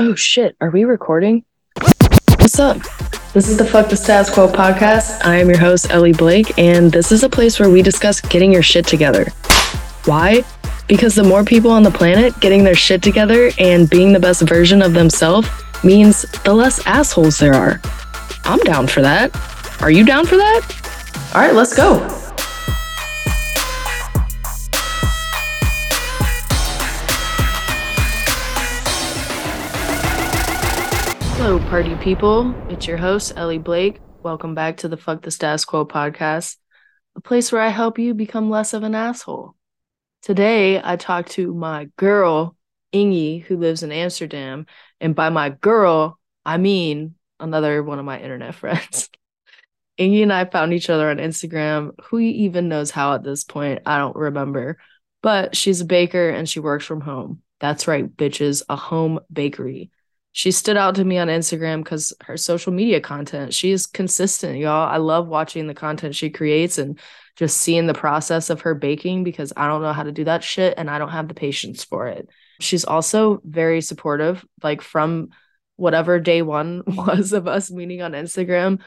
Oh shit, are we recording? What's up? This is the Fuck the Status Quo podcast. I am your host, Ellie Blake, and this is a place where we discuss getting your shit together. Why? Because the more people on the planet getting their shit together and being the best version of themselves means the less assholes there are. I'm down for that. Are you down for that? All right, let's go. Hello, party people. It's your host, Ellie Blake. Welcome back to the Fuck the Status Quo podcast, a place where I help you become less of an asshole. Today, I talked to my girl, Ingie, who lives in Amsterdam. And by my girl, I mean another one of my internet friends. Ingie and I found each other on Instagram. Who even knows how at this point? I don't remember. But she's a baker and she works from home. That's right, bitches, a home bakery she stood out to me on Instagram because her social media content, she is consistent, y'all. I love watching the content she creates and just seeing the process of her baking because I don't know how to do that shit and I don't have the patience for it. She's also very supportive, like from whatever day one was of us meeting on Instagram.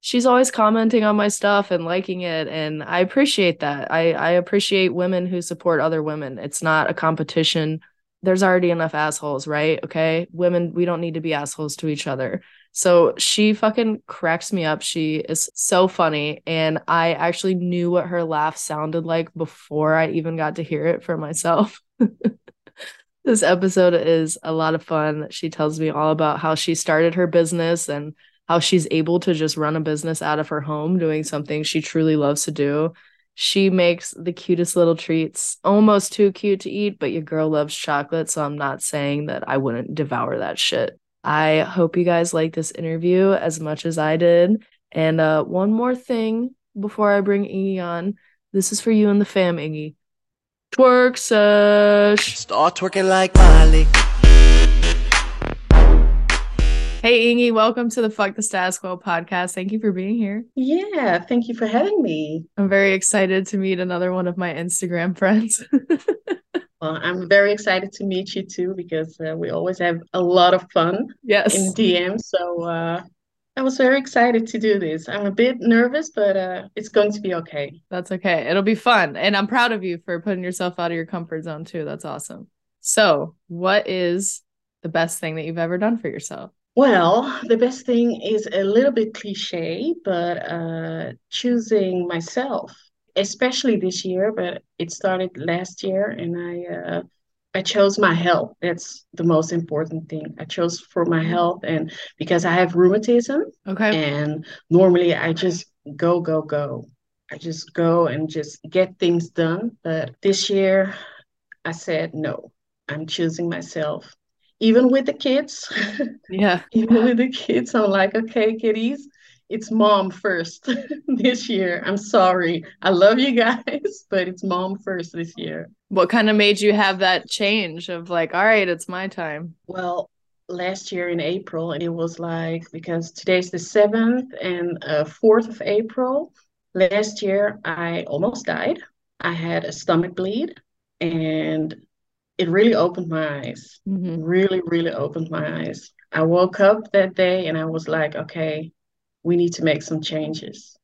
She's always commenting on my stuff and liking it. And I appreciate that. I, I appreciate women who support other women. It's not a competition there's already enough assholes, right? Okay. Women, we don't need to be assholes to each other. So she fucking cracks me up. She is so funny. And I actually knew what her laugh sounded like before I even got to hear it for myself. this episode is a lot of fun. She tells me all about how she started her business and how she's able to just run a business out of her home doing something she truly loves to do she makes the cutest little treats, almost too cute to eat, but your girl loves chocolate, so I'm not saying that I wouldn't devour that shit. I hope you guys like this interview as much as I did. And uh, one more thing before I bring Ingie on. This is for you and the fam, Ingie. Twerk sesh. Start twerking like Miley. Hey, Ingie, welcome to the Fuck the Status Quo podcast. Thank you for being here. Yeah, thank you for having me. I'm very excited to meet another one of my Instagram friends. well, I'm very excited to meet you too because uh, we always have a lot of fun yes. in DM. So uh, I was very excited to do this. I'm a bit nervous, but uh, it's going to be okay. That's okay. It'll be fun. And I'm proud of you for putting yourself out of your comfort zone too. That's awesome. So, what is the best thing that you've ever done for yourself? Well, the best thing is a little bit cliche, but uh, choosing myself, especially this year, but it started last year, and I uh, I chose my health. That's the most important thing. I chose for my mm-hmm. health, and because I have rheumatism, okay, and normally I just go go go. I just go and just get things done. But this year, I said no. I'm choosing myself even with the kids. Yeah. even with the kids, I'm like, okay, kiddies, it's mom first this year. I'm sorry. I love you guys, but it's mom first this year. What kind of made you have that change of like, all right, it's my time? Well, last year in April, and it was like because today's the 7th and uh, 4th of April. Last year, I almost died. I had a stomach bleed and it really opened my eyes. Mm-hmm. Really, really opened my eyes. I woke up that day and I was like, okay, we need to make some changes,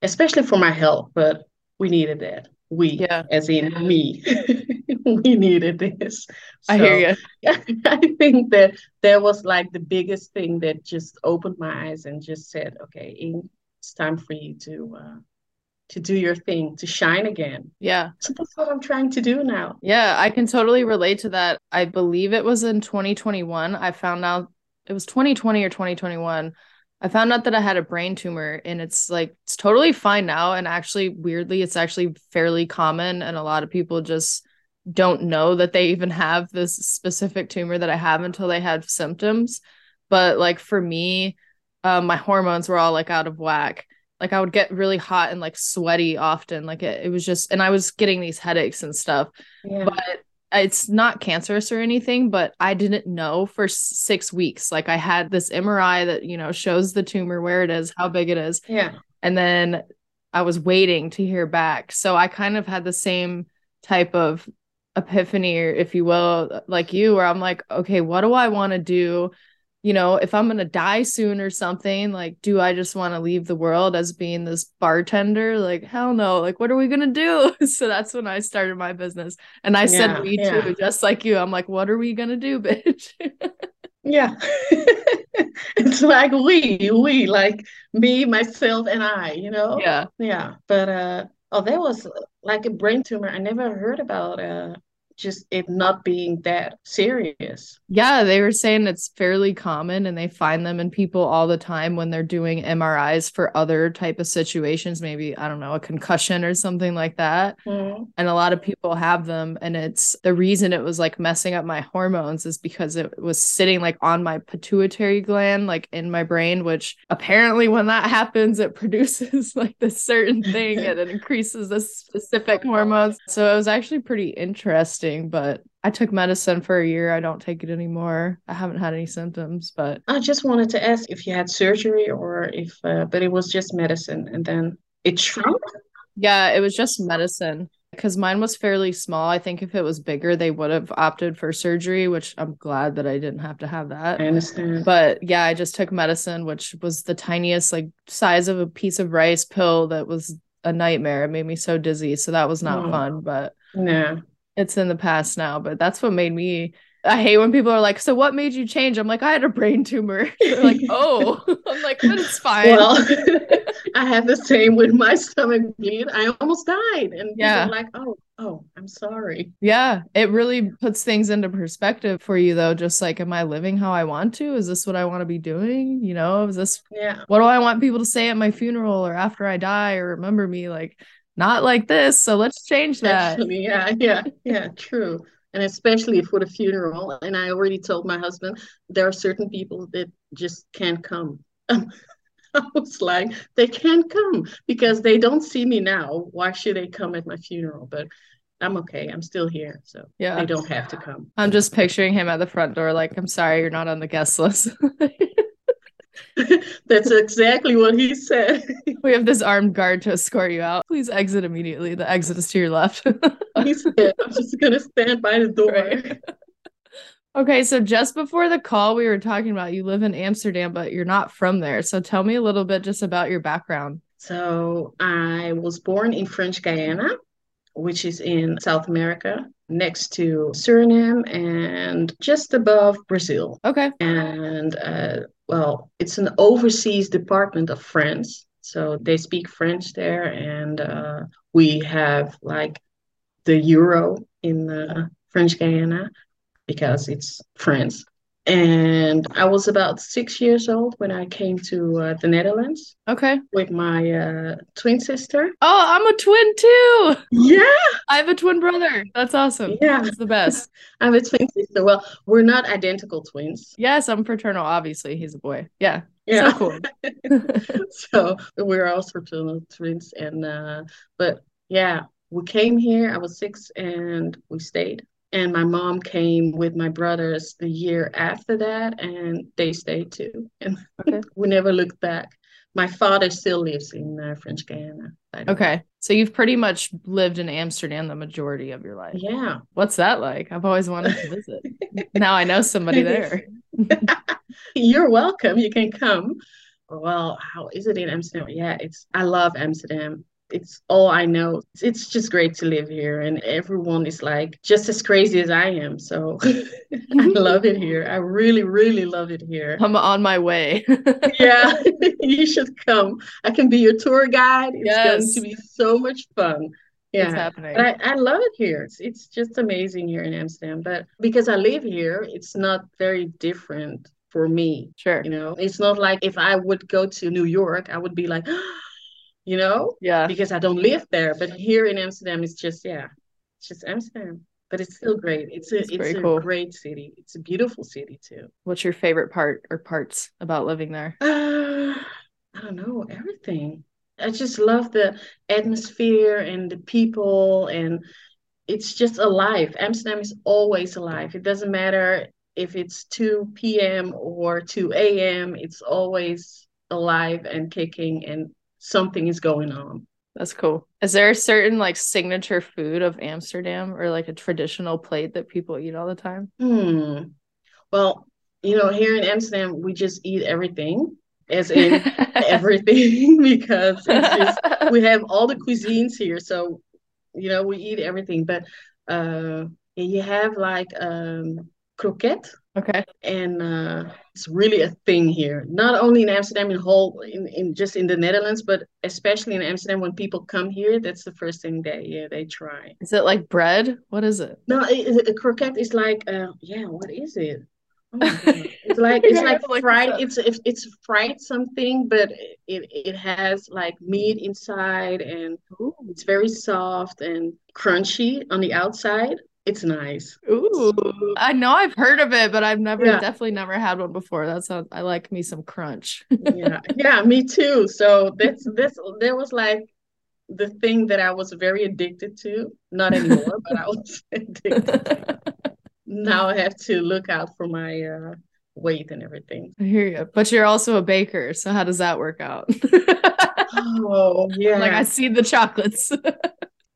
especially for my health, but we needed that. We, yeah. as in yeah. me, we needed this. So, I hear you. I think that that was like the biggest thing that just opened my eyes and just said, okay, it's time for you to uh, to do your thing, to shine again. Yeah. So that's what I'm trying to do now. Yeah, I can totally relate to that. I believe it was in 2021. I found out it was 2020 or 2021. I found out that I had a brain tumor and it's like it's totally fine now and actually weirdly it's actually fairly common and a lot of people just don't know that they even have this specific tumor that I have until they have symptoms. But like for me, um, my hormones were all like out of whack like I would get really hot and like sweaty often. Like it, it was just, and I was getting these headaches and stuff. Yeah. But it's not cancerous or anything, but I didn't know for six weeks. Like I had this MRI that, you know, shows the tumor, where it is, how big it is. Yeah. And then I was waiting to hear back. So I kind of had the same type of epiphany, or if you will, like you, where I'm like, okay, what do I want to do? You know, if I'm gonna die soon or something, like, do I just want to leave the world as being this bartender? Like, hell no. Like, what are we gonna do? so that's when I started my business. And I said Yeah, me yeah. too, just like you. I'm like, what are we gonna do, bitch? Yeah. It's like we, we, like me, myself, and I, you know? yeah. Yeah. But uh oh, that was uh, like a brain tumor. I never heard about uh just it not being that serious. Yeah, they were saying it's fairly common and they find them in people all the time when they're doing MRIs for other type of situations, maybe I don't know, a concussion or something like that. Mhm. And a lot of people have them and it's the reason it was like messing up my hormones is because it was sitting like on my pituitary gland like in my brain which apparently when that happens it produces like this certain thing and it increases this specific hormones. So it was actually pretty interesting, but I took medicine for a year. I don't take it anymore. I haven't had any symptoms, but I just wanted to ask if you had surgery or if uh, but it was just medicine and then it shrunk. yeah, it was just medicine because mine was fairly small. I think if it was bigger, they would have opted for surgery, which I'm glad that I didn't have to have that. I understand. But yeah, I just took medicine, which was the tiniest, like size of a piece of rice pill that was a nightmare. It made me so dizzy. So that was not Oh. fun, but No. It's in the past now. But that's what made me. I hate when people are like, So what made you change? I'm like, I had a brain tumor. They're like, Oh, I'm like, But it's fine. Well, I had the same with my stomach bleed. I almost died, and Yeah. like, "Oh, oh, I'm sorry." Yeah, it really puts things into perspective for you, though. Just like, am I living how I want to? Is this what I want to be doing? You know, is this Yeah, what do I want people to say at my funeral or after I die or remember me? Like, not like this. So let's change that. actually, yeah, yeah, yeah, true. And especially for the funeral. And I already told my husband there are certain people that just can't come. I was like, they can't come because they don't see me now. Why should they come at my funeral? But I'm okay. I'm still here, so Yeah. they don't have to come. I'm just picturing him at the front door, like, I'm sorry, you're not on the guest list. That's exactly what he said. we have this armed guard to escort you out. Please exit immediately. The exit is to your left. He said, I'm just gonna stand by the door. Right. Okay, so just before the call, we were talking about you live in Amsterdam, but you're not from there. So tell me a little bit just about your background. So I was born in French Guiana, which is in South America, next to Suriname and just above Brazil. Okay. And uh, well, it's an overseas department of France. So they speak French there, and uh, we have like the euro in uh, French Guiana because it's France. And I was about six years old when I came to uh, the Netherlands Okay. with my uh, twin sister. Oh, I'm a twin too. Yeah, I have a twin brother. That's awesome. Yeah. It's the best. I have a twin sister. Well, we're not identical twins. Yes, I'm fraternal. Obviously, he's a boy. Yeah. Yeah. So cool. so we're all fraternal twins and uh but yeah we came here i was six and we stayed and my mom came with my brothers the year after that and they stayed too and Okay. we never looked back my father still lives in uh, french guiana by the way. Okay. So you've pretty much lived in Amsterdam the majority of your life. yeah What's that like? I've always wanted to visit. now I know somebody there. you're welcome you can come well how is it in amsterdam yeah it's i love amsterdam it's all i know it's just great to live here and everyone is like just as crazy as i am so i love it here i really really love it here I'm on my way. yeah you should come i can be your tour guide it's going to be so much fun It's yeah happening. but I, I love it here. It's, it's just amazing here in Amsterdam. But because I live here, it's not very different for me. Sure. You know, it's not like if I would go to New York, I would be like, you know, Yeah. because I don't live there. But here in Amsterdam, it's just, yeah, it's just Amsterdam. But it's still great. It's a It's it's a cool. great city. It's a beautiful city too. What's your favorite part or parts about living there? Uh, I don't know, everything. I just love the atmosphere and the people, and it's just alive. Amsterdam is always alive. It doesn't matter if it's 2 p.m. or 2 a.m., it's always alive and kicking, and something is going on. That's cool. Is there a certain like signature food of Amsterdam or like a traditional plate that people eat all the time? Hmm. Well, you know, here in Amsterdam, we just eat everything, as in everything, because it's just we have all the cuisines here. So, you know, we eat everything. But uh you have like um croquette. Okay. And uh, it's really a thing here, not only in Amsterdam, in whole, in, in just in the Netherlands, but especially in Amsterdam. When people come here, that's the first thing they yeah they try. Is it like bread? What is it? No, it, a croquette is like uh, yeah, what is it? Oh it's like it's like fried. It's it's fried something, but it it has like meat inside, and Ooh. it's very soft and crunchy on the outside. It's nice. Ooh, I know I've heard of it, but I've never, yeah. definitely never had one before. That's how I like me some crunch. yeah, yeah, me too. So that's this. There was like the thing that I was very addicted to. Not anymore, but I was addicted. now I have to look out for my uh, weight and everything. I hear you, but you're also a baker, so how does that work out? oh yeah, like I see the chocolates.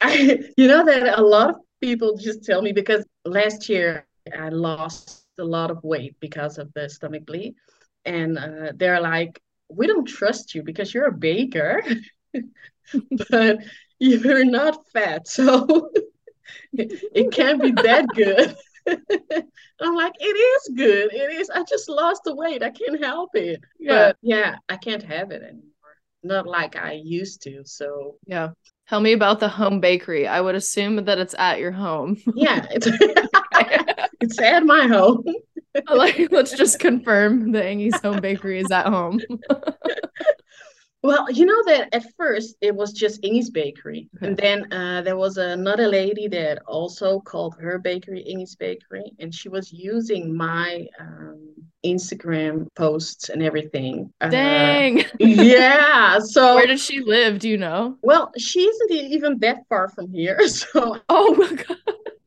I, you know that a lot of people just tell me because last year I lost a lot of weight because of the stomach bleed. And uh, they're like, we don't trust you because you're a baker, but you're not fat. So it, can't be that good. I'm like, it is good. It is. I just lost the weight. I can't help it. Yeah. But yeah, I can't have it anymore. Not like I used to. So yeah. Tell me about the home bakery. I would assume that it's at your home. Yeah, it's it's at my home. like, let's just confirm the Ingie's Home Bakery is at home. Well, you know that at first it was just Ingie's Bakery, okay. and then uh, there was another lady that also called her bakery Ingie's Bakery, and she was using my um, Instagram posts and everything. Uh, Dang. Uh, yeah. So where does she live? Do you know? Well, she isn't even that far from here. So. Oh my god.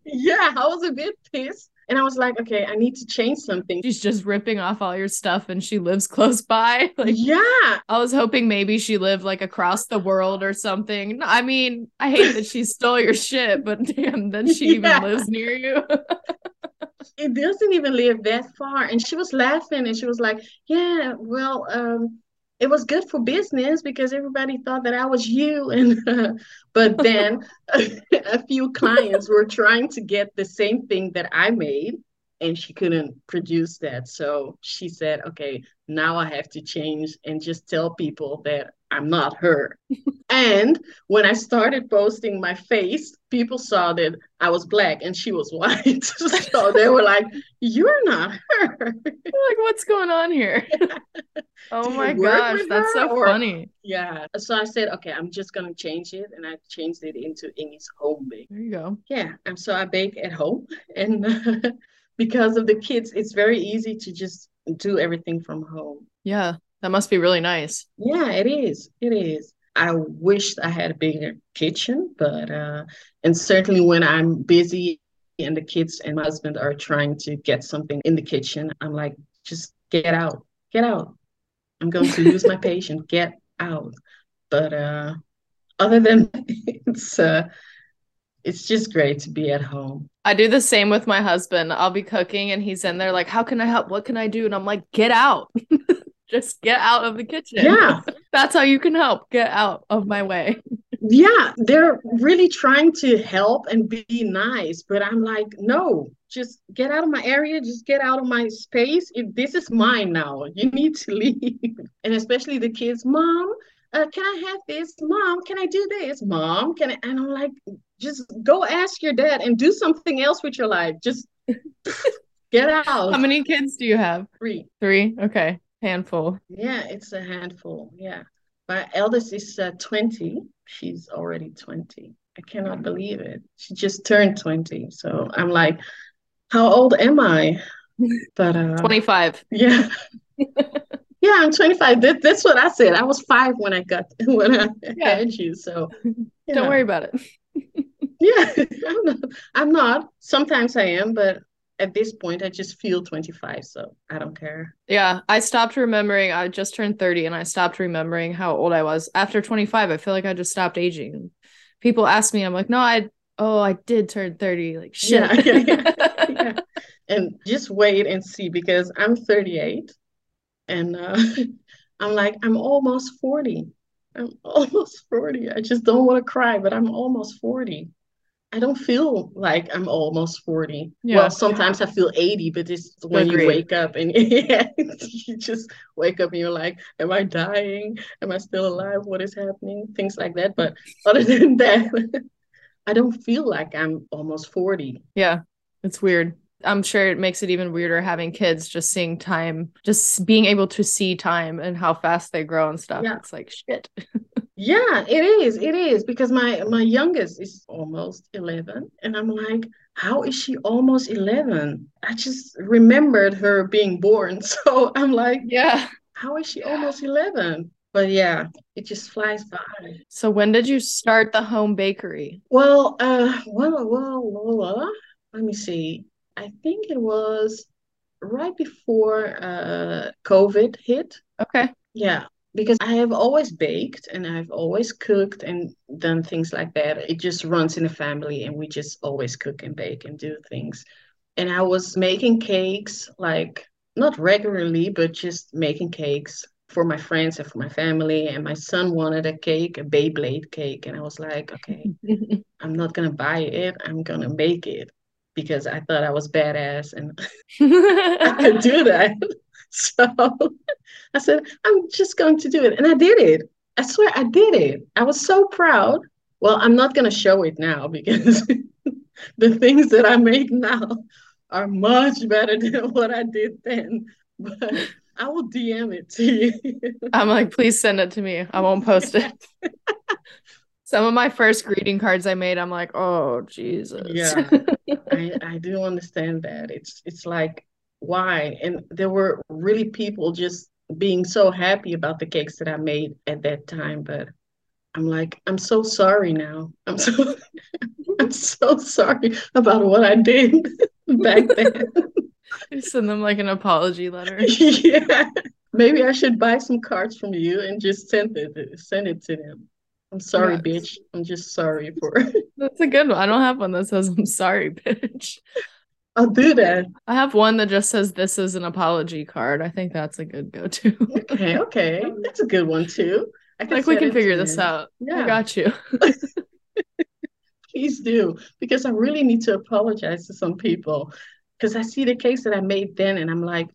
Yeah, I was a bit pissed and I was like, okay, I need to change something. She's just ripping off all your stuff and she lives close by. Like, yeah. I was hoping maybe she lived like across the world or something. I mean, I hate that she stole your shit, but damn, then she yeah. even lives near you. it doesn't even live that far. And she was laughing and she was like, yeah, well, um, it was good for business because everybody thought that I was you. And uh, but then a few clients were trying to get the same thing that I made, and she couldn't produce that. So she said, "Okay, now I have to change and just tell people that I'm not her." and when I started posting my face, people saw that I was black and she was white. so they were like, "You're not her." like, what's going on here? oh my gosh, that's so or, funny. Yeah. So I said, okay, I'm just gonna change it, and I changed it into Ingie's home bake. There you go. Yeah, and so I bake at home, and because of the kids, it's very easy to just do everything from home. Yeah, that must be really nice. Yeah, it is. It is. I wish I had a bigger kitchen, but uh, and certainly when I'm busy and the kids and my husband are trying to get something in the kitchen, I'm like, just get out, get out. I'm going to lose my patience. Get out. But uh, other than it's uh, it's just great to be at home. I do the same with my husband. I'll be cooking and he's in there like, "How can I help? What can I do?" And I'm like, "Get out." just get out of the kitchen. Yeah. That's how you can help. Get out of my way. yeah, they're really trying to help and be nice, but I'm like, no, just get out of my area, just get out of my space. If this is mine now, you need to leave. and especially the kids, mom, uh, can I have this? Mom, can I do this? Mom, can I? And I'm like, just go ask your dad and do something else with your life. Just get out. How many kids do you have? Three. Three. Okay. Handful. Yeah, it's a handful. Yeah. My eldest is uh, 20. She's already 20. I cannot believe it. She just turned 20. So I'm like, how old am I? But uh, 25. Yeah. yeah, I'm 25. That, that's what I said. I was five when I got when I yeah. had you. So yeah. don't worry about it. yeah, I'm not, I'm not. Sometimes I am, but at this point, I just feel 25, so I don't care. Yeah, I stopped remembering. I just turned 30 and I stopped remembering how old I was. After 25, I feel like I just stopped aging. People ask me, I'm like, no, I, oh, I did turn 30. Like, shit. Yeah, yeah, yeah. yeah. And just wait and see because I'm 38 and uh, I'm like, I'm almost 40. I'm almost 40. I just don't want to cry, but I'm almost 40. I don't feel like I'm almost 40. Yeah. Well, sometimes I feel 80, but it's when Agreed. you wake up and yeah, you just wake up and you're like, Am I dying? Am I still alive? What is happening? Things like that. But other than that, I don't feel like I'm almost 40. Yeah, it's weird. I'm sure it makes it even weirder having kids, just seeing time, just being able to see time and how fast they grow and stuff. Yeah. It's like shit. Yeah, it is. It is because my my youngest is almost 11 and I'm like, how is she almost 11? I just remembered her being born. So I'm like, Yeah. how is she almost 11? But yeah, it just flies by. So when did you start the home bakery? Well, uh, well, well, well, well, let me see. I think it was right before uh COVID hit. Okay. Yeah, because I have always baked and I've always cooked and done things like that. It just runs in the family and we just always cook and bake and do things. And I was making cakes like not regularly, but just making cakes for my friends and for my family. And my son wanted a cake, a Beyblade cake. And I was like, okay, I'm not gonna buy it, I'm gonna make it because I thought I was badass and I could do that. So I said, I'm just going to do it. And I did it. I swear I did it. I was so proud. Well, I'm not going to show it now because the things that I make now are much better than what I did then. But I will DM it to you. I'm like, please send it to me. I won't post it. Some of my first greeting cards I made, I'm like, oh Jesus. Yeah. I, I do understand that. It's it's like why? And there were really people just being so happy about the cakes that I made at that time, but I'm like, I'm so sorry now. I'm so I'm so sorry about what I did back then. You send them like an apology letter. yeah. Maybe I should buy some cards from you and just send it send it to them. I'm sorry, Yes. bitch. I'm just sorry for That's a good one. I don't have one that says I'm sorry, bitch. I'll do that. I have one that just says this is an apology card. I think that's a good go-to. Okay, okay. That's a good one too. I like we can figure this out. Yeah. I got you. Please do, because I really need to apologize to some people. Because I see the case that I made then, and I'm like,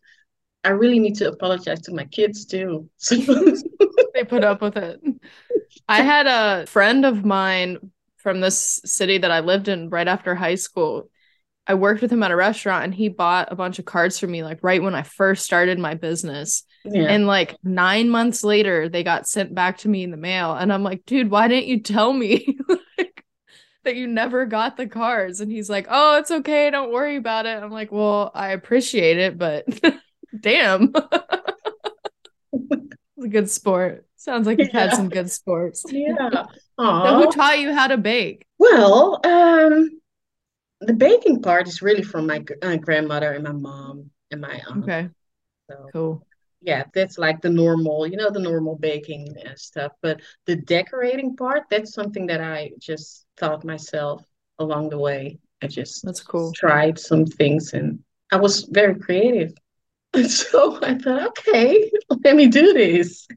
I really need to apologize to my kids too. So, they put up with it. I had a friend of mine from this city that I lived in right after high school. I worked with him at a restaurant and he bought a bunch of cards for me like right when I first started my business. yeah. And like 9 months later they got sent back to me in the mail and I'm like, "Dude, why didn't you tell me?" like that you never got the cards and he's like, "Oh, it's okay, don't worry about it." I'm like, "Well, I appreciate it, but damn." It's a good sport. Sounds like you've had some good sports. yeah. So who taught you how to bake? Well, um, the baking part is really from my uh, grandmother and my mom and my aunt. Okay, So cool. yeah, that's like the normal, you know, the normal baking and stuff. But the decorating part, that's something that I just taught myself along the way. I just That's cool. tried some things and I was very creative. So I thought, okay, let me do this.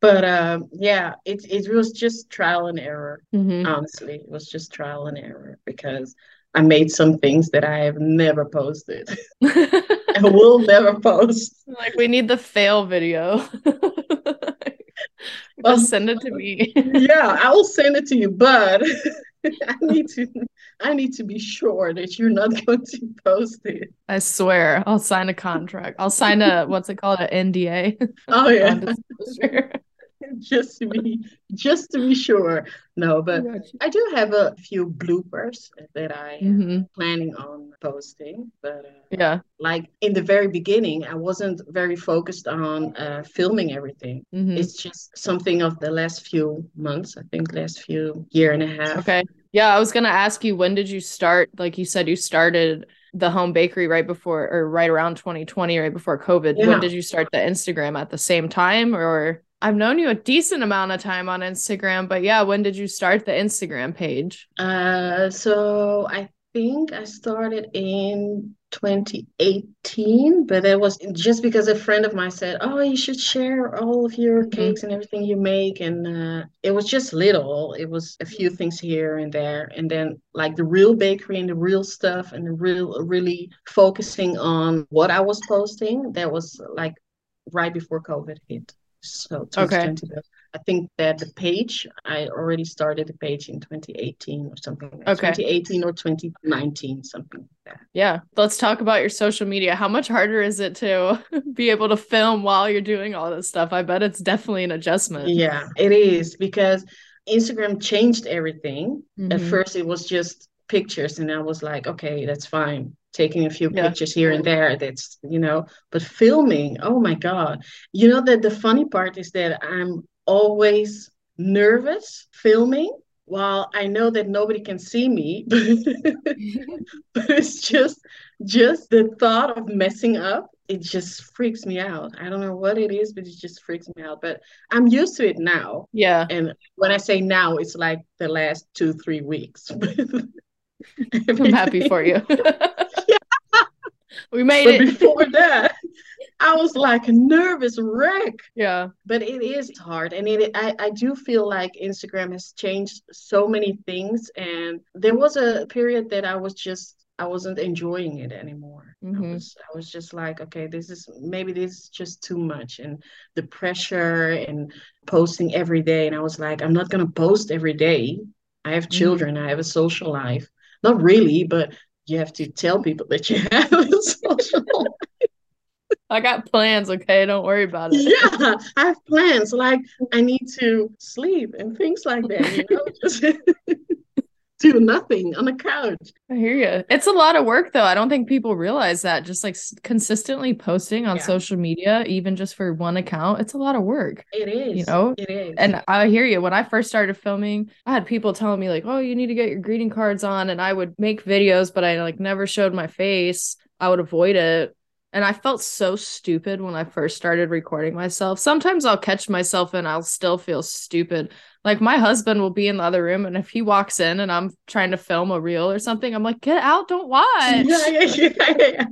But um, yeah, it it was just trial and error. Mhm. Honestly, it was just trial and error because I made some things that I have never posted and will never post. like we need the fail video. Well- send it to me. Yeah, I will send it to you, but I need to I need to be sure that you're not going to post it. I swear, I'll sign a contract. I'll sign a what's it called, an NDA. Oh yeah, just to be just to be sure. No, but I do have a few bloopers that I am Mhm. planning on posting, but uh, Yeah. like in the very beginning, I wasn't very focused on uh, filming everything. Mhm. It's just something of the last few months, I think last few year and a half. Okay. Yeah, I was gonna ask you when did you start? Like you said, you started the home bakery right before or right around 2020, right before COVID. Yeah. When did you start the Instagram at the same time or I've known you a decent amount of time on Instagram, but yeah, when did you start the Instagram page? Uh so I think I started in 2018, but it was just because a friend of mine said, "Oh, you should share all of your mm-hmm. cakes and everything you make," and uh, it was just little. It was a few things here and there, and then like the real bakery and the real stuff, and the real really focusing on what I was posting. That was like right before COVID hit. So okay. I think that the page I already started the page in 2018 or something. Like okay. 2018 or 2019, something like that. Yeah. Let's talk about your social media. How much harder is it to be able to film while you're doing all this stuff? I bet it's definitely an adjustment. Yeah, it is because Instagram changed everything. Mm-hmm. At first it was just pictures and I was like, okay, that's fine taking a few yeah. pictures here and there that's you know but filming oh my god you know that the funny part is that i'm always nervous filming while i know that nobody can see me but it's just just the thought of messing up it just freaks me out i don't know what it is but it just freaks me out but i'm used to it now yeah and when i say now it's like the last two three weeks i'm happy for you yeah. we made but it. Before that, I was like a nervous wreck. Yeah. But it is hard. And it, I, I do feel like Instagram has changed so many things. And there was a period that I was just I wasn't enjoying it anymore. Mm-hmm. I was I was just like, okay, this is maybe this is just too much and the pressure and posting every day. And I was like, I'm not gonna post every day. I have mm-hmm. children, mm-hmm. I have a social life. Not really, but you have to tell people that you have a social life. I got plans, okay? Don't worry about it. Yeah, I have plans. Like I need to sleep and things like that, you know, just do nothing on the couch. I hear you. It's a lot of work though. I don't think people realize that just like consistently posting on yeah. social media, even just for one account, it's a lot of work. It is. You know? It is. And I hear you. When I first started filming, I had people telling me like, "Oh, you need to get your greeting cards on." And I would make videos, but I like never showed my face. I would avoid it and I felt so stupid when I first started recording myself. Sometimes I'll catch myself and I'll still feel stupid. Like my husband will be in the other room, and if he walks in and I'm trying to film a reel or something, I'm like, get out, don't watch. Yeah, yeah, yeah.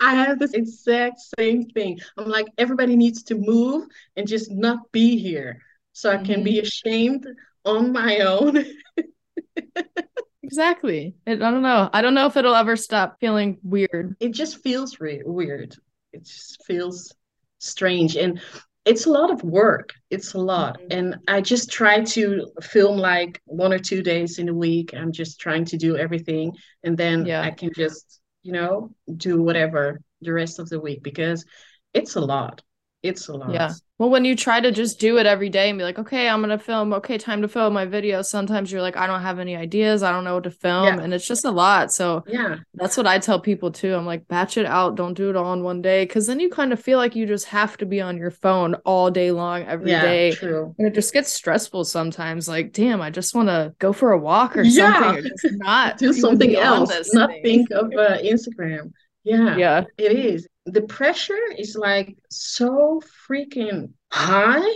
I have this exact same thing. I'm like, everybody needs to move and just not be here so I can mm-hmm. be ashamed on my own. Exactly. I don't know. I don't know if it'll ever stop feeling weird. It just feels re- weird. It just feels strange. And it's a lot of work. It's a lot. Mm-hmm. And I just try to film like one or two days in a week. I'm just trying to do everything. And then yeah. I can just, you know, do whatever the rest of the week because it's a lot. It's a lot. Yeah. Well, when you try to just do it every day and be like, okay, I'm gonna film. Okay, time to film my video. Sometimes you're like, I don't have any ideas. I don't know what to film, yeah. and it's just a lot. So yeah, that's what I tell people too. I'm like, batch it out. Don't do it all in one day, because then you kind of feel like you just have to be on your phone all day long every yeah, day. True. And it just gets stressful sometimes. Like, damn, I just want to go for a walk or yeah. something, or just not do something else. Not thing. think of uh, Instagram. Yeah, yeah, it is the pressure is like so freaking high.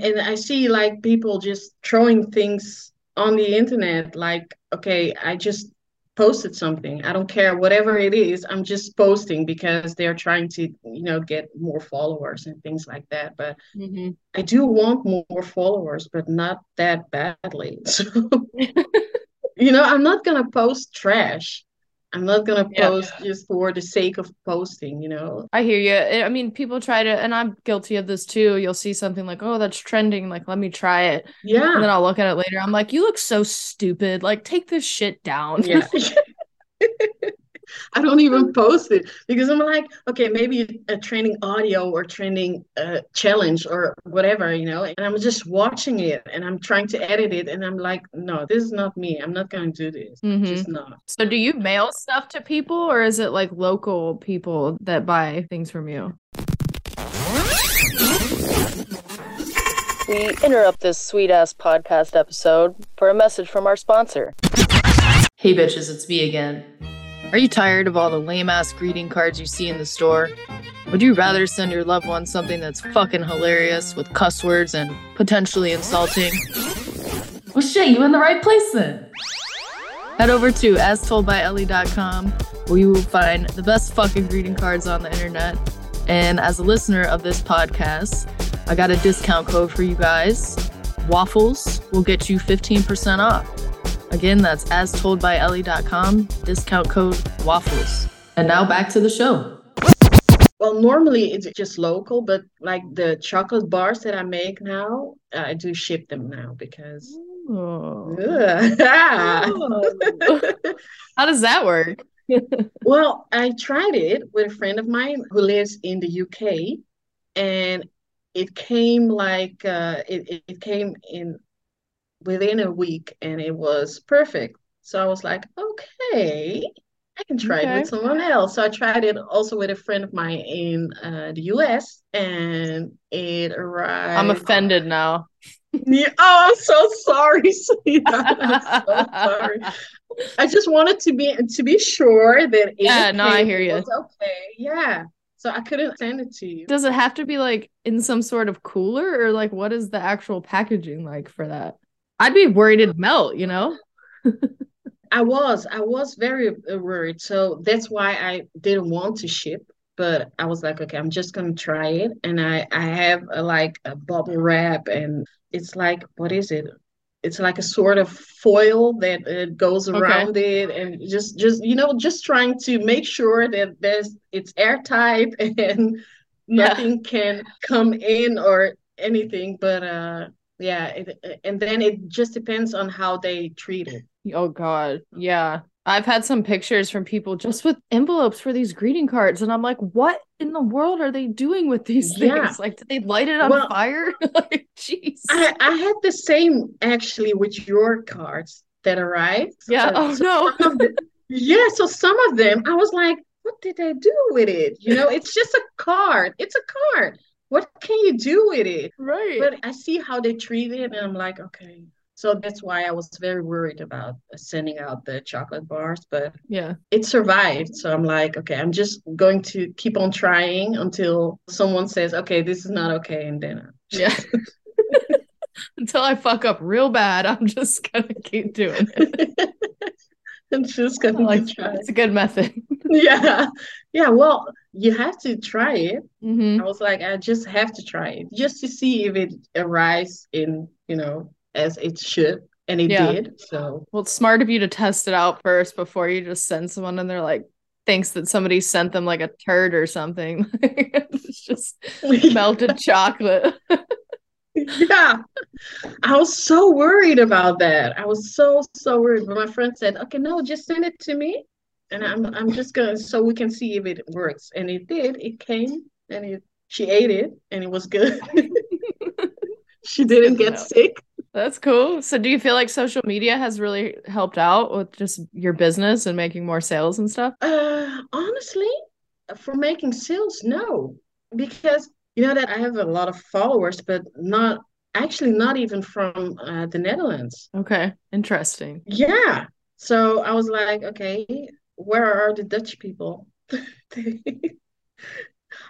And i see like people just throwing things on the internet like okay i just posted something. I don't care whatever it is i'm just posting because they're trying to you know get more followers and things like that. But mm-hmm. i do want more followers but not that badly. So you know i'm not gonna post trash I'm not gonna post yeah. just for the sake of posting, you know. I hear you. I mean, people try to, and I'm guilty of this too. You'll see something like, "Oh, that's trending. Like, let me try it." Yeah. And then I'll look at it later. I'm like, "You look so stupid. Like, take this shit down." Yeah. I don't even post it because I'm like, okay, maybe a trending audio or trending uh, challenge or whatever, you know, and I'm just watching it and I'm trying to edit it and I'm like, no, this is not me. I'm not going to do this. Mm-hmm. Just not. So, do you mail stuff to people or is it like local people that buy things from you? We interrupt this sweet ass podcast episode for a message from our sponsor. Hey bitches, it's me again. Are you tired of all the lame ass greeting cards you see in the store? Would you rather send your loved one something that's fucking hilarious with cuss words and potentially insulting? Well, shit, you in the right place then. Head over to astoldbyellie.com where you will find the best fucking greeting cards on the internet. And as a listener of this podcast, I got a discount code for you guys. Waffles will get you 15% off. Again, that's as told by astoldbyellie.com, discount code waffles. And now back to the show. Well, normally it's just local, but like the chocolate bars that I make now, I do ship them now because. How does that work? well, I tried it with a friend of mine who lives in the UK, and it came like uh, it, it came in within a week, and it was perfect. So I was like, okay, I can try Okay. it with someone else. So I tried it also with a friend of mine in uh, the US, and it arrived. I'm offended now. Yeah, oh, I'm so sorry. I'm so sorry. I just wanted to be to be sure that it Yeah, no, I hear you. was okay. Yeah. So I couldn't send it to you. Does it have to be like in some sort of cooler or like what is the actual packaging like for that? I'd be worried it'd melt, you know? I was, I was very uh, worried. So that's why I didn't want to ship, but I was like, okay, I'm just gonna try it. And I, I have a, like a bubble wrap, and it's like, what is it? It's like a sort of foil that uh, goes Okay. around it, and just, just you know, just trying to make sure that there's it's airtight and Yeah. nothing can come in or anything. But uh, yeah, it, and then it just depends on how they treat it. Oh god. Yeah. I've had some pictures from people just with envelopes for these greeting cards and I'm like, what in the world are they doing with these things? Yeah. Like did they light it on Well, fire? like jeez. I, I had the same actually with your cards that arrived. Yeah. So- Oh so no. the- yeah, so some of them I was like, what did they do with it? You know, it's just a card. It's a card. What can you do with it? Right. But I see how they treat it, and I'm like, okay. So that's why I was very worried about sending out the chocolate bars, but yeah. it survived. So I'm like, okay, I'm just going to keep on trying until someone says, okay, this is not okay, and then Yeah. Until I fuck up real bad, I'm just gonna keep doing it. I'm just I going like it's a good method. Yeah. Yeah. Well, you have to try it. hmm I was like, I just have to try it just to see if it arrives in, you know, as it should. And it Yeah. did. So, Well, it's smart of you to test it out first before you just send someone and they're like thinks that somebody sent them like a turd or something. it's just melted chocolate. yeah. I was so worried about that. I was so, so worried. But my friend said, okay, no, just send it to me. And I'm I'm just gonna so we can see if it works. And it did. It came and it she ate it and it was good. she didn't get know. sick. That's cool. So do you feel like social media has really helped out with just your business and making more sales and stuff? Uh, honestly, for making sales, no, because you know that I have a lot of followers, but not actually not even from uh, the Netherlands. Okay. Interesting. Yeah. So I was like, okay, where are the Dutch people?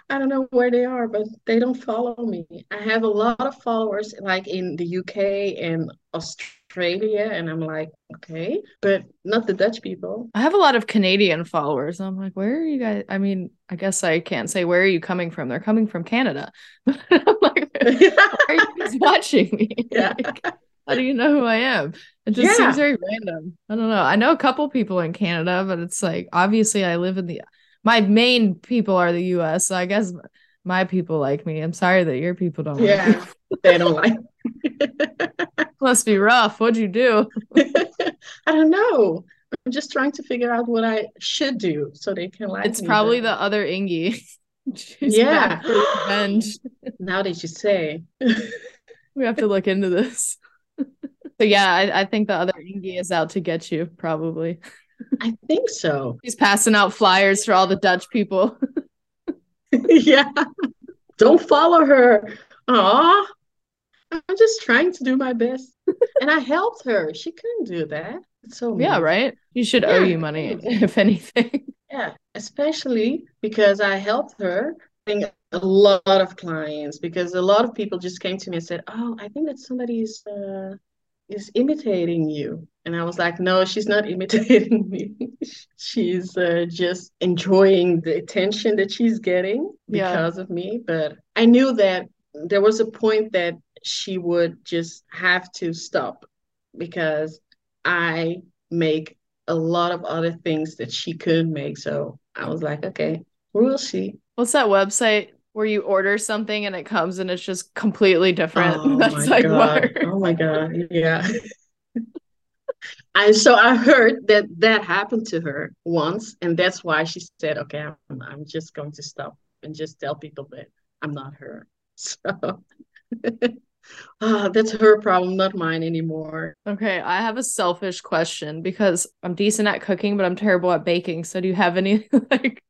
I don't know where they are, but they don't follow me. I have a lot of followers like in the UK and Australia, and I'm like, okay, but not the Dutch people. I have a lot of Canadian followers. I'm like, where are you guys? I mean, I guess I can't say where are you coming from. They're coming from Canada. I'm like, why are you guys watching me? Yeah. Like, how do you know who I am? It just Yeah. seems very random. I don't know. I know a couple people in Canada, but it's like obviously I live in the my main people are the US. So I guess my people like me. I'm sorry that your people don't like me. Yeah, they don't like. Must be rough. What'd you do? I don't know. I'm just trying to figure out what I should do so they can like It's probably better. the other Ingie. Yeah. revenge. Now that you say. We have to look into this. So yeah, I, I think the other Ingie is out to get you, probably. I think so. He's passing out flyers for all the Dutch people. yeah. Don't follow her. Aw. I'm just trying to do my best. and I helped her. She couldn't do that. So Yeah, mean. right? You should owe you money, if anything. Yeah, especially because I helped her getting a lot of clients because a lot of people just came to me and said, "Oh, I think that somebody is uh, is imitating you." And I was like, "No, she's not imitating me. She's uh, just enjoying the attention that she's getting Yeah. because of me." But I knew that there was a point that she would just have to stop because I make a lot of other things that she couldn't make. So I was like, okay, we'll see. What's that website where you order something and it comes and it's just completely different? Oh That's my like God. Oh my God. Yeah. And so I heard that that happened to her once, and that's why she said, "Okay, I'm, I'm just going to stop and just tell people that I'm not her." So ah, that's her problem, not mine anymore. Okay, I have a selfish question because I'm decent at cooking, but I'm terrible at baking. So do you have any like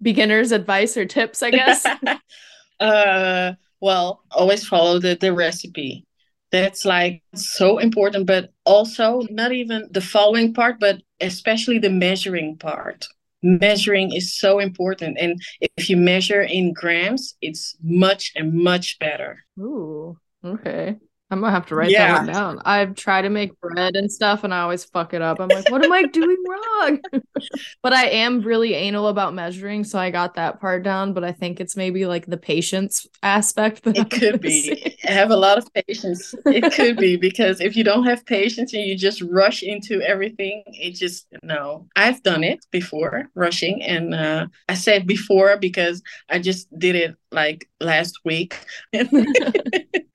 beginner's advice or tips, I guess? uh, well, always follow the, the recipe. That's like so important, but also not even the following part, but especially the measuring part. Measuring is so important. And if you measure in grams, it's much and much better. Ooh, okay. I'm gonna have to write Yeah. that one down. I've tried to make bread and stuff and I always fuck it up. I'm like, what am I doing wrong? but I am really anal about measuring, so I got that part down. But I think it's maybe like the patience aspect that I'm It could be. be. Have a lot of patience. It could be because if you don't have patience and you just rush into everything, it just no. I've done it before, rushing, and uh, I said before because I just did it like last week,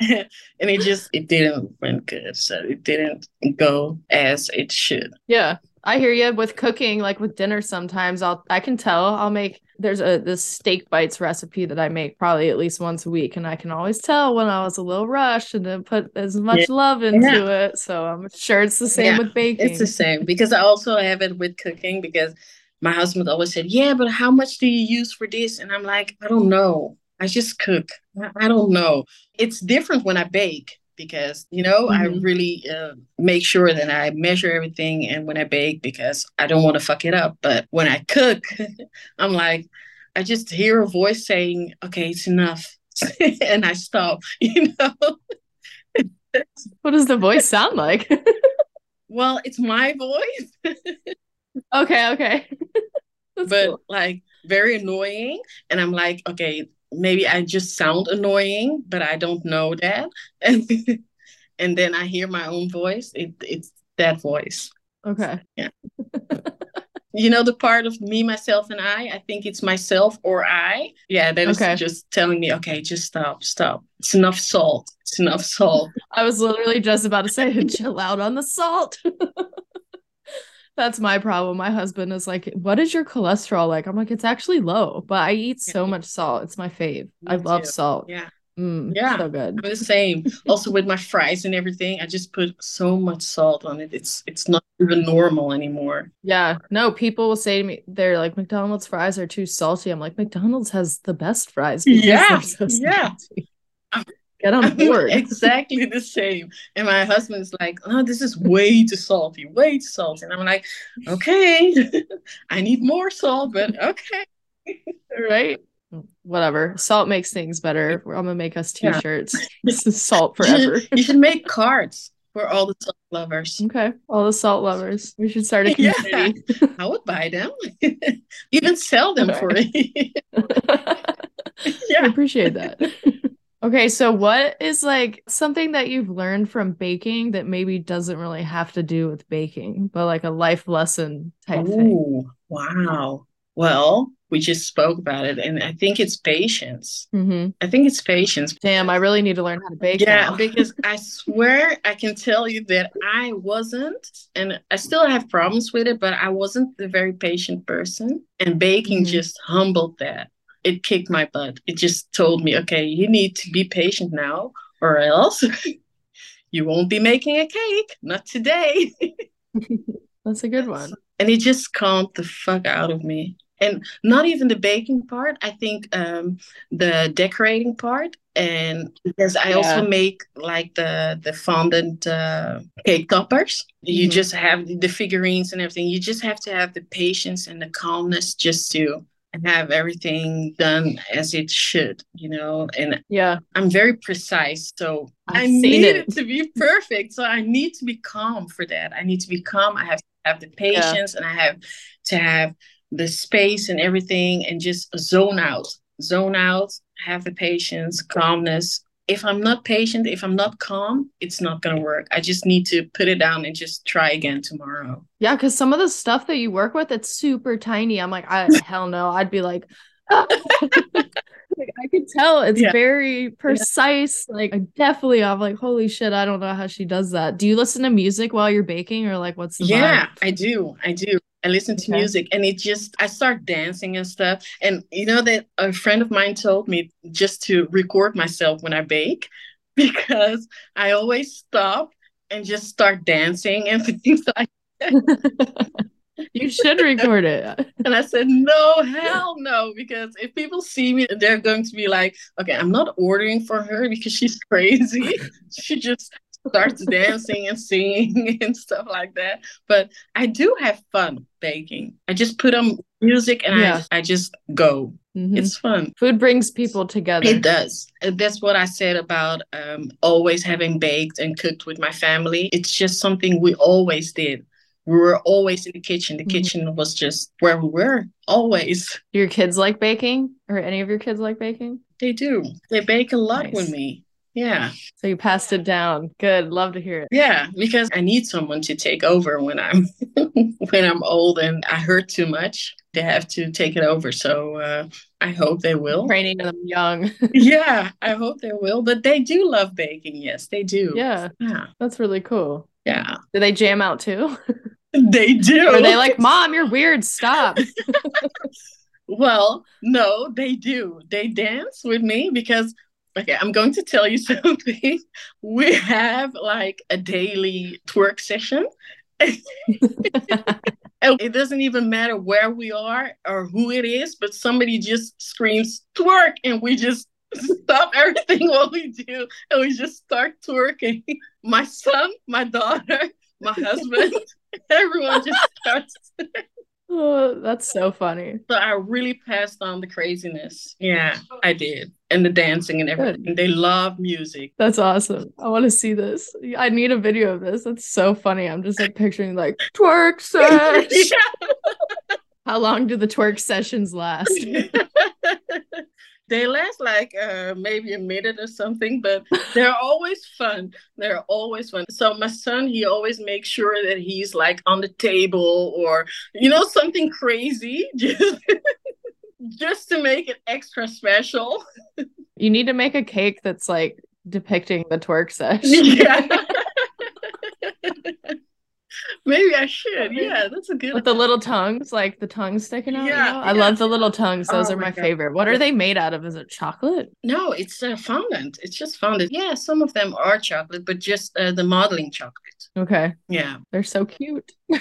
and it just it didn't went good. So it didn't go as it should. Yeah, I hear you with cooking, like with dinner sometimes I'll I can tell I'll make there's a this steak bites recipe that I make probably at least once a week and I can always tell when I was a little rushed and didn't put as much love into it. So I'm sure it's the same Yeah, with baking. It's the same because I also have it with cooking because my husband always said, Yeah, but how much do you use for this? And I'm like, I don't know. I just cook. I- I don't know. It's different when I bake because, you know, I Mhm. really uh, make sure that I measure everything and when I bake because I don't want to fuck it up. But when I cook, I'm like, I just hear a voice saying, Okay, it's enough. and I stop, you know? What does the voice sound like? well, it's my voice. okay, okay. That's but cool. like very annoying. And I'm like, okay, maybe I just sound annoying, but I don't know that. And and then I hear my own voice. It it's that voice. Okay. Yeah. you know the part of me, myself, and I. I think it's myself or I. Yeah, that is Okay. just telling me, okay, just stop, stop. It's enough salt. It's enough salt. I was literally just about to say chill out on the salt. That's my problem. My husband is like, "What is your cholesterol like?" I'm like, "It's actually low, but I eat so much salt. It's my fave. Me I love too. salt. Yeah, Mm, Yeah. so good. I'm the same. Also with my fries and everything, I just put so much salt on it. It's it's not even normal anymore. Yeah, no, people will say to me, they're like, McDonald's fries are too salty. I'm like, McDonald's has the best fries Yeah, so yeah. salty. Get on board. exactly the same. And my husband's like, oh, this is way too salty, way too salty. And I'm like, okay, I need more salt, but okay. right? Whatever. Salt makes things better. I'm gonna make us t-shirts. This is salt forever. You should make cards for all the salt lovers. Okay, all the salt lovers. We should start a Yeah. community. I would buy them, even sell them for it. I appreciate that. Okay, so what is like something that you've learned from baking that maybe doesn't really have to do with baking, but like a life lesson type thing? Ooh, wow. Well, we just spoke about it, and I think it's patience. hmm I think it's patience. Damn, I really need to learn how to bake Yeah, because I swear I can tell you that I wasn't, and I still have problems with it, but I wasn't the very patient person. And baking Mhm. just humbled that. It kicked my butt. It just told me, okay, you need to be patient now, or else you won't be making a cake. Not today. That's a good one. and it just calmed the fuck out of me and not even the baking part i think um, the decorating part and because I Yeah. also make like the the fondant uh, cake toppers. You Mhm. just have the figurines and everything. You just have to have the patience and the calmness just to have everything done as it should, you know. And Yeah. I'm very precise, so I've I need it. it to be perfect. So I need to be calm for that. I need to be calm. I have to have the patience, and I have to have the space and everything, and just zone out, zone out. Have the patience, calmness. If I'm not patient, if I'm not calm, it's not gonna work. I just need to put it down and just try again tomorrow. Yeah, because some of the stuff that you work with, it's super tiny. I'm like, I hell no. I'd be like, like I could tell it's Yeah. very precise. Like I definitely I'm like, holy shit, I don't know how she does that. Do you listen to music while you're baking or like what's the Yeah, vibe? I do. I do. I listen to Okay. music and it just I start dancing and stuff. And you know that a friend of mine told me just to record myself when I bake because I always stop and just start dancing and things like that you should record it. and I said, no, hell no, because if people see me, they're going to be like, okay, I'm not ordering for her because she's crazy. she just starts dancing and singing and stuff like that. But I do have fun baking. I just put on music and Yeah. I, I just go. Mhm. It's fun. Food brings people together. It does. That's what I said about um, always having baked and cooked with my family. It's just something we always did. We were always in the kitchen. The Mhm. kitchen was just where we were always. Your kids like baking? Or any of your kids like baking? They do. They bake a lot Nice. with me. Yeah. So you passed it down. Good. Love to hear it. Yeah, because I need someone to take over when I'm when I'm old and I hurt too much. They have to take it over. So uh, I hope they will. Training them young. Yeah, I hope they will. But they do love baking. Yes, they do. yeah, Yeah. that's really cool. Yeah. Do they jam out too? They do. Are they like, Mom, you're weird. Stop. Well, no, they do. They dance with me because, okay, I'm going to tell you something. We have like a daily twerk session. And it doesn't even matter where we are or who it is, but somebody just screams twerk and we just stop everything what we do and we just start twerking. My son, my daughter, my husband, everyone just starts. Oh, that's so funny. So I really passed on the craziness. Yeah, I did. And the dancing and everything. They love music. That's awesome. I want to see this. I need a video of this. That's so funny. I'm just like picturing like twerk sesh. How long do the twerk sessions last? they last like uh, maybe a minute or something, but they're always fun. They're always fun. So my son, he always makes sure that he's like on the table or you know something crazy, just just to make it extra special. You need to make a cake that's like depicting the twerk session. Yeah. Maybe I should. Yeah, that's a good. With the little tongues, like the tongue sticking out. you Yeah, know? I love the little tongues. Those Oh are my my favorite. What are they made out of? Is it chocolate? No, it's uh, fondant. It's just fondant. Yeah, some of them are chocolate, but just uh, the modeling chocolate. Okay. Yeah. They're so cute.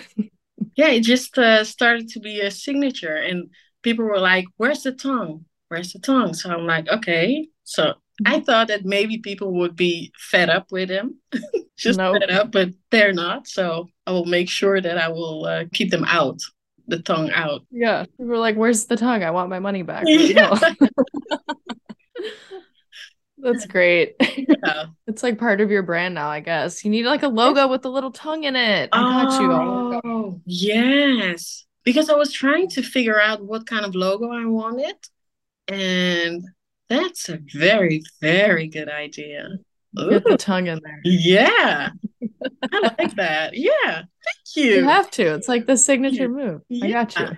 Yeah, it just uh, started to be a signature, and people were like, "Where's the tongue? Where's the tongue?" So I'm like, "Okay." So I thought that maybe people would be fed up with them, just Nope. fed up, but they're not. So I will make sure that I will uh, keep them out, the tongue out. Yeah. People were like, Where's the tongue? I want my money back. Yeah. That's great. Yeah. It's like part of your brand now, I guess. You need like a logo with the little tongue in it. I got you. I'll work on it. Oh, yes. Because I was trying to figure out what kind of logo I wanted. And that's a very, very good idea. Get the tongue in there. yeah. I like that. Yeah. Thank you. You have to. It's like the signature move. I got you.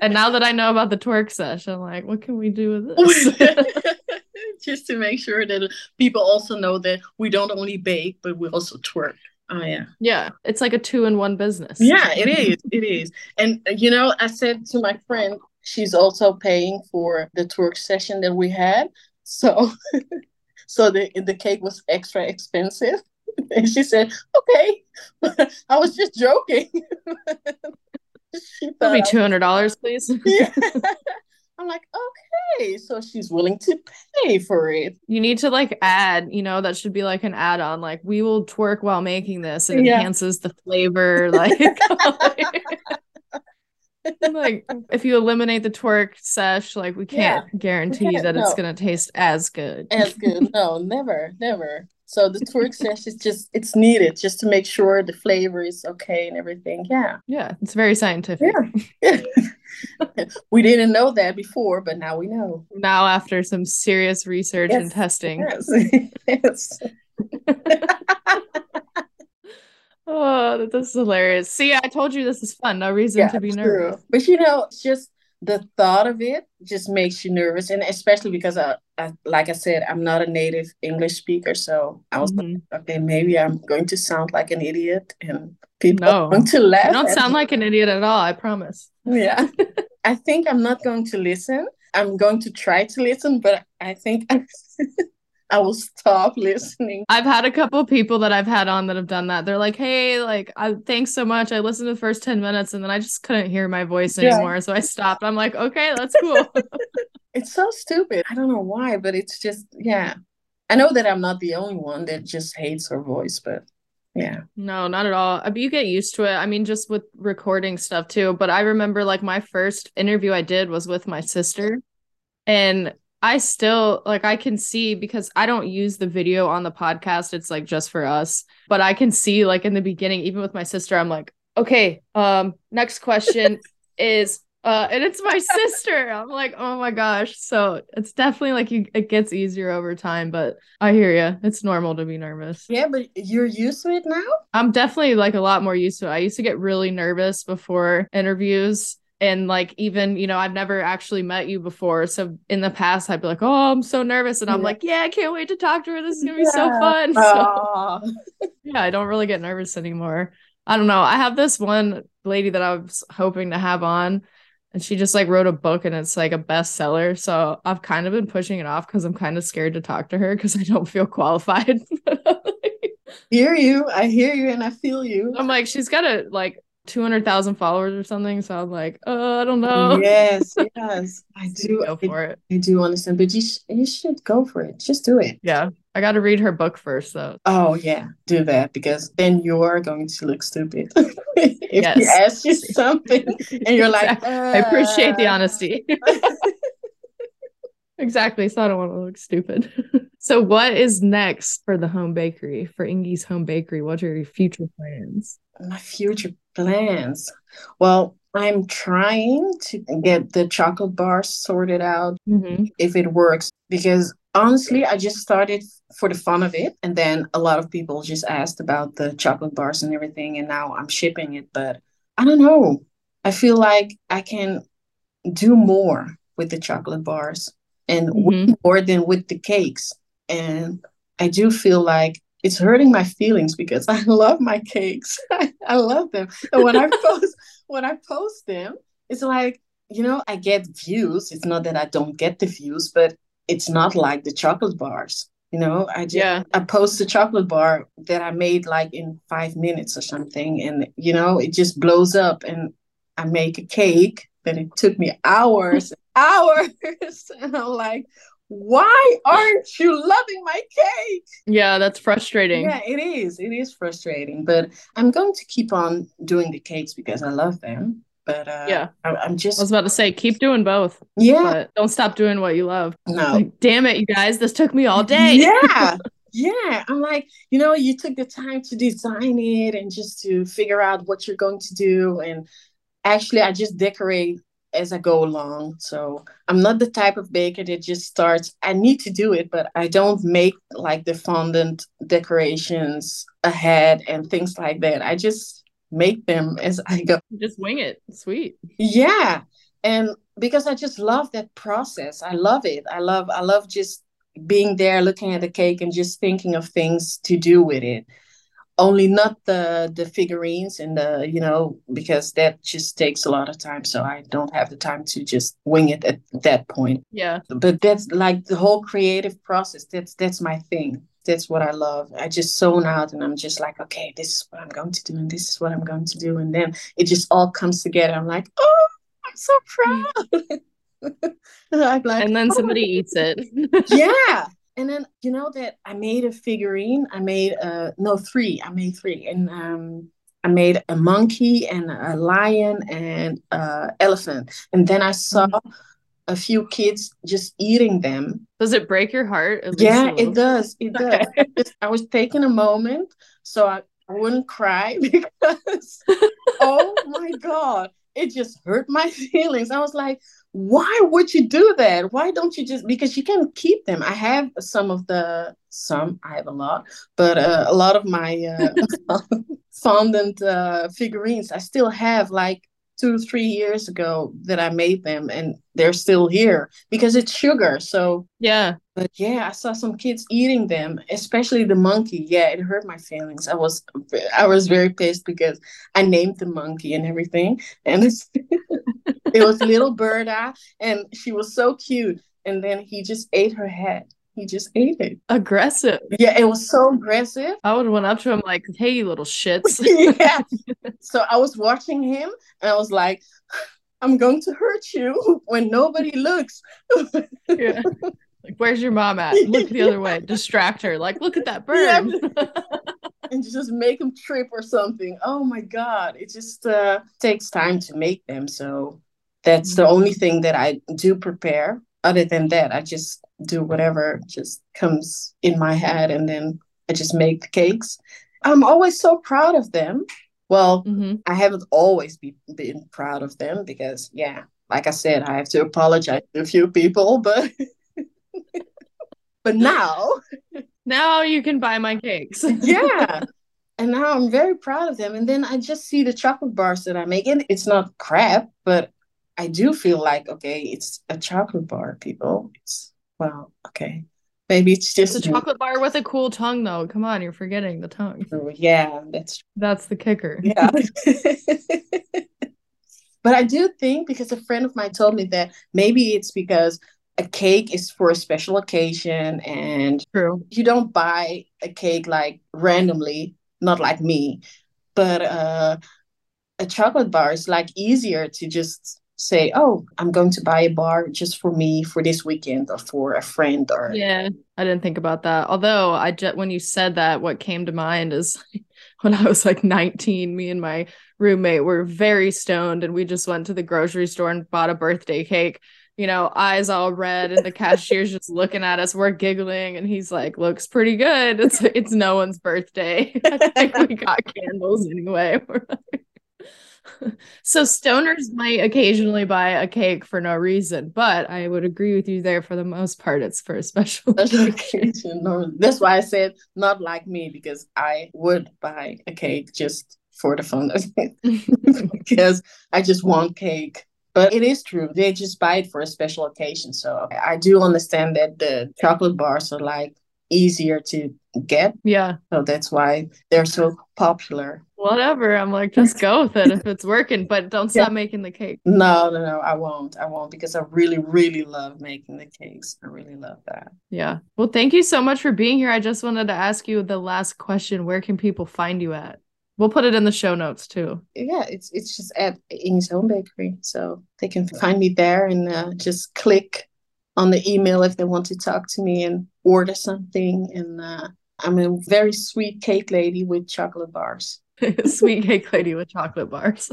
And now that I know about the twerk session, I'm like, what can we do with this? Just to make sure that people also know that we don't only bake, but we also twerk. Oh, yeah. yeah, it's like a two in one business. Yeah, it is. It is. And uh, you know, I said to my friend, she's also paying for the twerk session that we had. So so the the cake was extra expensive. And she said, Okay. I was just joking. She It'll be thought I- two hundred dollars, please. yeah. I'm like, okay, so she's willing to pay for it. You need to like add, you know, that should be like an add on. Like, we will twerk while making this. It Yeah. enhances the flavor. Like, like if you eliminate the twerk sesh, like we can't guarantee can't, that it's gonna taste as good. As good. No, never, never. So the twerk sesh is just it's needed just to make sure the flavor is okay and everything. Yeah. Yeah, it's very scientific. Yeah. we didn't know that before, but now we know. Now, after some serious research and testing, Yes. yes. Oh, this is hilarious. See, I told you this is fun. No reason to be nervous. true. But you know, it's just the thought of it just makes you nervous, and especially because I, I like I said, I'm not a native English speaker, so I was Mhm. like, okay, maybe I'm going to sound like an idiot, and people No. are going to laugh. You don't sound me. like an idiot at all. I promise. Yeah. I think I'm not going to listen. I'm going to try to listen, but I think I will stop listening. I've had a couple people that I've had on that have done that. They're like, "Hey, like, I thanks so much. I listened to the first ten minutes, and then I just couldn't hear my voice Yeah. anymore, so I stopped." I'm like, "Okay, that's cool." It's so stupid. I don't know why, but it's just, yeah. I know that I'm not the only one that just hates her voice, but yeah. No, not at all. Uh, I mean, you get used to it. I mean, just with recording stuff too. But I remember like my first interview I did was with my sister. And I still like I can see because I don't use the video on the podcast. It's like just for us. But I can see like in the beginning, even with my sister, I'm like, okay, um, next question is uh and it's my sister. I'm like, oh my gosh. So it's definitely like you it gets easier over time, but I hear you. It's normal to be nervous. Yeah, but you're used to it now? I'm definitely like a lot more used to it. I used to get really nervous before interviews. And like even, you know, I've never actually met you before. So in the past I'd be like, Oh, I'm so nervous. And I'm Yeah. like, Yeah, I can't wait to talk to her. This is gonna be so fun. So yeah, I don't really get nervous anymore. I don't know. I have this one lady that I was hoping to have on, and she just like wrote a book and it's like a bestseller. So I've kind of been pushing it off because I'm kind of scared to talk to her because I don't feel qualified. hear you. I hear you and I feel you. I'm like, she's got a like 200,000 followers or something. So I'm like, oh, I don't know. Yes, yes. I do. Go I, for it. I do understand, but you, sh- you should go for it. Just do it. Yeah. I got to read her book first, though. Oh, yeah, do that because then you're going to look stupid. if Yes. asks you something and you're like, Exactly. I appreciate the "Uh." honesty. exactly. So I don't want to look stupid. so, what is next for the home bakery, for Ingie's home bakery? What are your future plans? My future plans. Well, I'm trying to get the chocolate bars sorted out Mm-hmm. if it works because honestly, I just started for the fun of it. And then a lot of people just asked about the chocolate bars and everything. And now I'm shipping it. But I don't know. I feel like I can do more with the chocolate bars and Mhm. more than with the cakes. And I do feel like it's hurting my feelings because I love my cakes. I love them. And when I post when I post them, it's like, you know, I get views. It's not that I don't get the views, but it's not like the chocolate bars. You know, I just Yeah. I post a chocolate bar that I made like in five minutes or something, and you know, it just blows up. And I make a cake that it took me hours, hours, and I'm like, why aren't you loving my cake? Yeah, that's frustrating. Yeah, it is. It is frustrating, but I'm going to keep on doing the cakes because I love them. But uh, Yeah. I, I'm just I was about to say, keep doing both, yeah, but don't stop doing what you love. no, Like, damn it, you guys, this took me all day. Yeah, yeah. I'm like, you know, you took the time to design it and just to figure out what you're going to do. And actually, I just decorate as I go along. So I'm not the type of baker that just starts, I need to do it, but I don't make like the fondant decorations ahead and things like that. I just make them as I go. Just wing it. Sweet. Yeah. And because I just love that process. I love it. I love I love just being there looking at the cake and just thinking of things to do with it. Only not the the figurines and the, you know, because that just takes a lot of time. So I don't have the time to just wing it at that point. Yeah. But that's like the whole creative process. That's that's my thing. That's what I love. I just zone out and I'm just like, okay, this is what I'm going to do and this is what I'm going to do. And then it just all comes together. I'm like, oh, I'm so mm. proud. I'm like, and then "Oh somebody eats it. yeah and then you know that i made a figurine i made uh no three i made three. And um i made a monkey and a lion and a elephant. And then i saw Mhm. a few kids just eating them. Does it break your heart? Yeah a it does it does. I was taking a moment so I wouldn't cry because oh my god it just hurt my feelings. I was like why would you do that? Why don't you just because you can keep them. I have some of the some i have a lot but uh, a lot of my uh, fondant uh, figurines i still have like two three years ago that i made them and they're still here because it's sugar so Yeah. but yeah, I saw some kids eating them, especially the monkey. Yeah, it hurt my feelings. I was I was very pissed because I named the monkey and everything, and it's, it was little Berta, and she was so cute. And then he just ate her head. He just ate it. Aggressive. Yeah, it was so aggressive. I would have went up to him like, hey, you little shits. yeah. So I was watching him, and I was like. I'm going to hurt you when nobody looks. Yeah. Like, where's your mom at? Look the other way. Distract her. Like, look at that bird. and just make them trip or something. Oh my god, it just uh, takes time to make them. So that's the only thing that I do prepare. Other than that, I just do whatever just comes in my head, and then I just make the cakes. I'm always so proud of them. Well, hmm I haven't always be, been proud of them because, yeah, like I said, I have to apologize to a few people, but but now Now you can buy my cakes. yeah. And now I'm very proud of them. And then I just see the chocolate bars that I make. And it's not crap, but I do feel like, okay, it's a chocolate bar, people. It's, well, okay. Maybe it's It's just a chocolate bar with a cool tongue, though. Come on, you're forgetting the tongue. Yeah, that's That's the kicker. yeah. but I do think because a friend of mine told me that maybe it's because a cake is for a special occasion and True. you don't buy a cake like randomly, not like me, but uh, a chocolate bar is like easier to just say, oh, I'm going to buy a bar just for me for this weekend or for a friend or Yeah, I didn't think about that. Although I just when you said that, what came to mind is when I was like 19, me and my roommate were very stoned and we just went to the grocery store and bought a birthday cake. You know, eyes all red, and the cashier's just looking at us. We're giggling, and he's like, "Looks pretty good." It's it's no one's birthday. I think we got candles anyway. We're like- so stoners might occasionally buy a cake for no reason, but I would agree with you there. For the most part, it's for a special special occasion. occasion. That's why I said not like me because I would buy a cake just for the fun of it because I just want cake. But it is true. They just buy it for a special occasion. So I do understand that the chocolate bars are like easier to get. yeah, So that's why they're so popular. whatever. I'm like, just go with it if it's working, but don't Yeah. stop making the cake. No, no, no, I won't. I won't because I really, really love making the cakes. I really love that. Yeah. Well, thank you so much for being here. I just wanted to ask you the last question. Where can people find you at? We'll put it in the show notes too. Yeah, it's it's just at Ingie's Home Bakery. So they can find me there and uh, just click on the email if they want to talk to me and order something. And uh, I'm a very sweet cake lady with chocolate bars. Sweet cake lady with chocolate bars.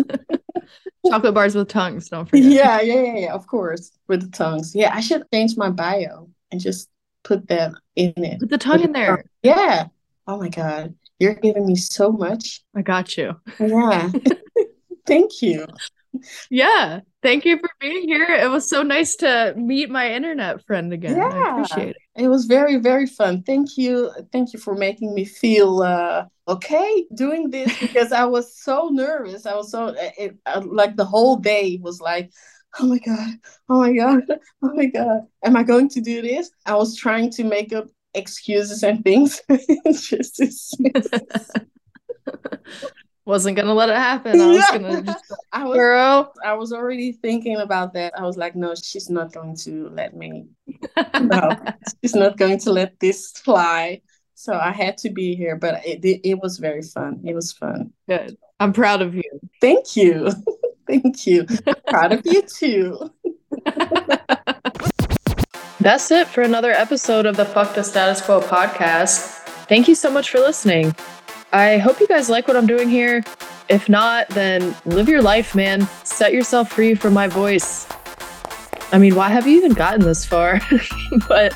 chocolate bars with tongues, don't forget. Yeah, yeah, yeah, yeah, of course. With the tongues. Yeah, I should change my bio and just put that in it. Put the tongue in there. Yeah. Oh my God. You're giving me so much. I got you. Yeah. Thank you. Yeah. Thank you for being here. It was so nice to meet my internet friend again. I Yeah. appreciate it. It was very, very fun. Thank you. Thank you for making me feel uh, okay doing this because I was so nervous. I was so, it, uh, like, the whole day was like, oh my God, oh my God, oh my God. Am I going to do this? I was trying to make up excuses and things. Just to Wasn't gonna let it happen. I was gonna just I was girl. I was already thinking about that. I was like, no, she's not going to let me. No, she's not going to let this fly. So I had to be here, but it it, it was very fun. It was fun. Good. I'm proud of you. Thank you. Thank you. Proud of you too. That's it for another episode of the Fuck the Status Quo podcast. Thank you so much for listening. I hope you guys like what I'm doing here. If not, then live your life, man. Set yourself free from my voice. I mean, why have you even gotten this far? but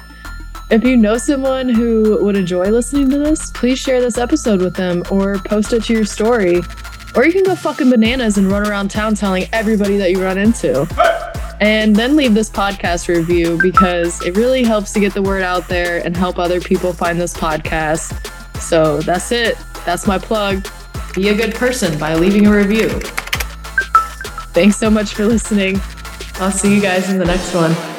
if you know someone who would enjoy listening to this, please share this episode with them or post it to your story. Or you can go fucking bananas and run around town telling everybody that you run into. And then leave this podcast review because it really helps to get the word out there and help other people find this podcast. So that's it. That's my plug. Be a good person by leaving a review. Thanks so much for listening. I'll see you guys in the next one.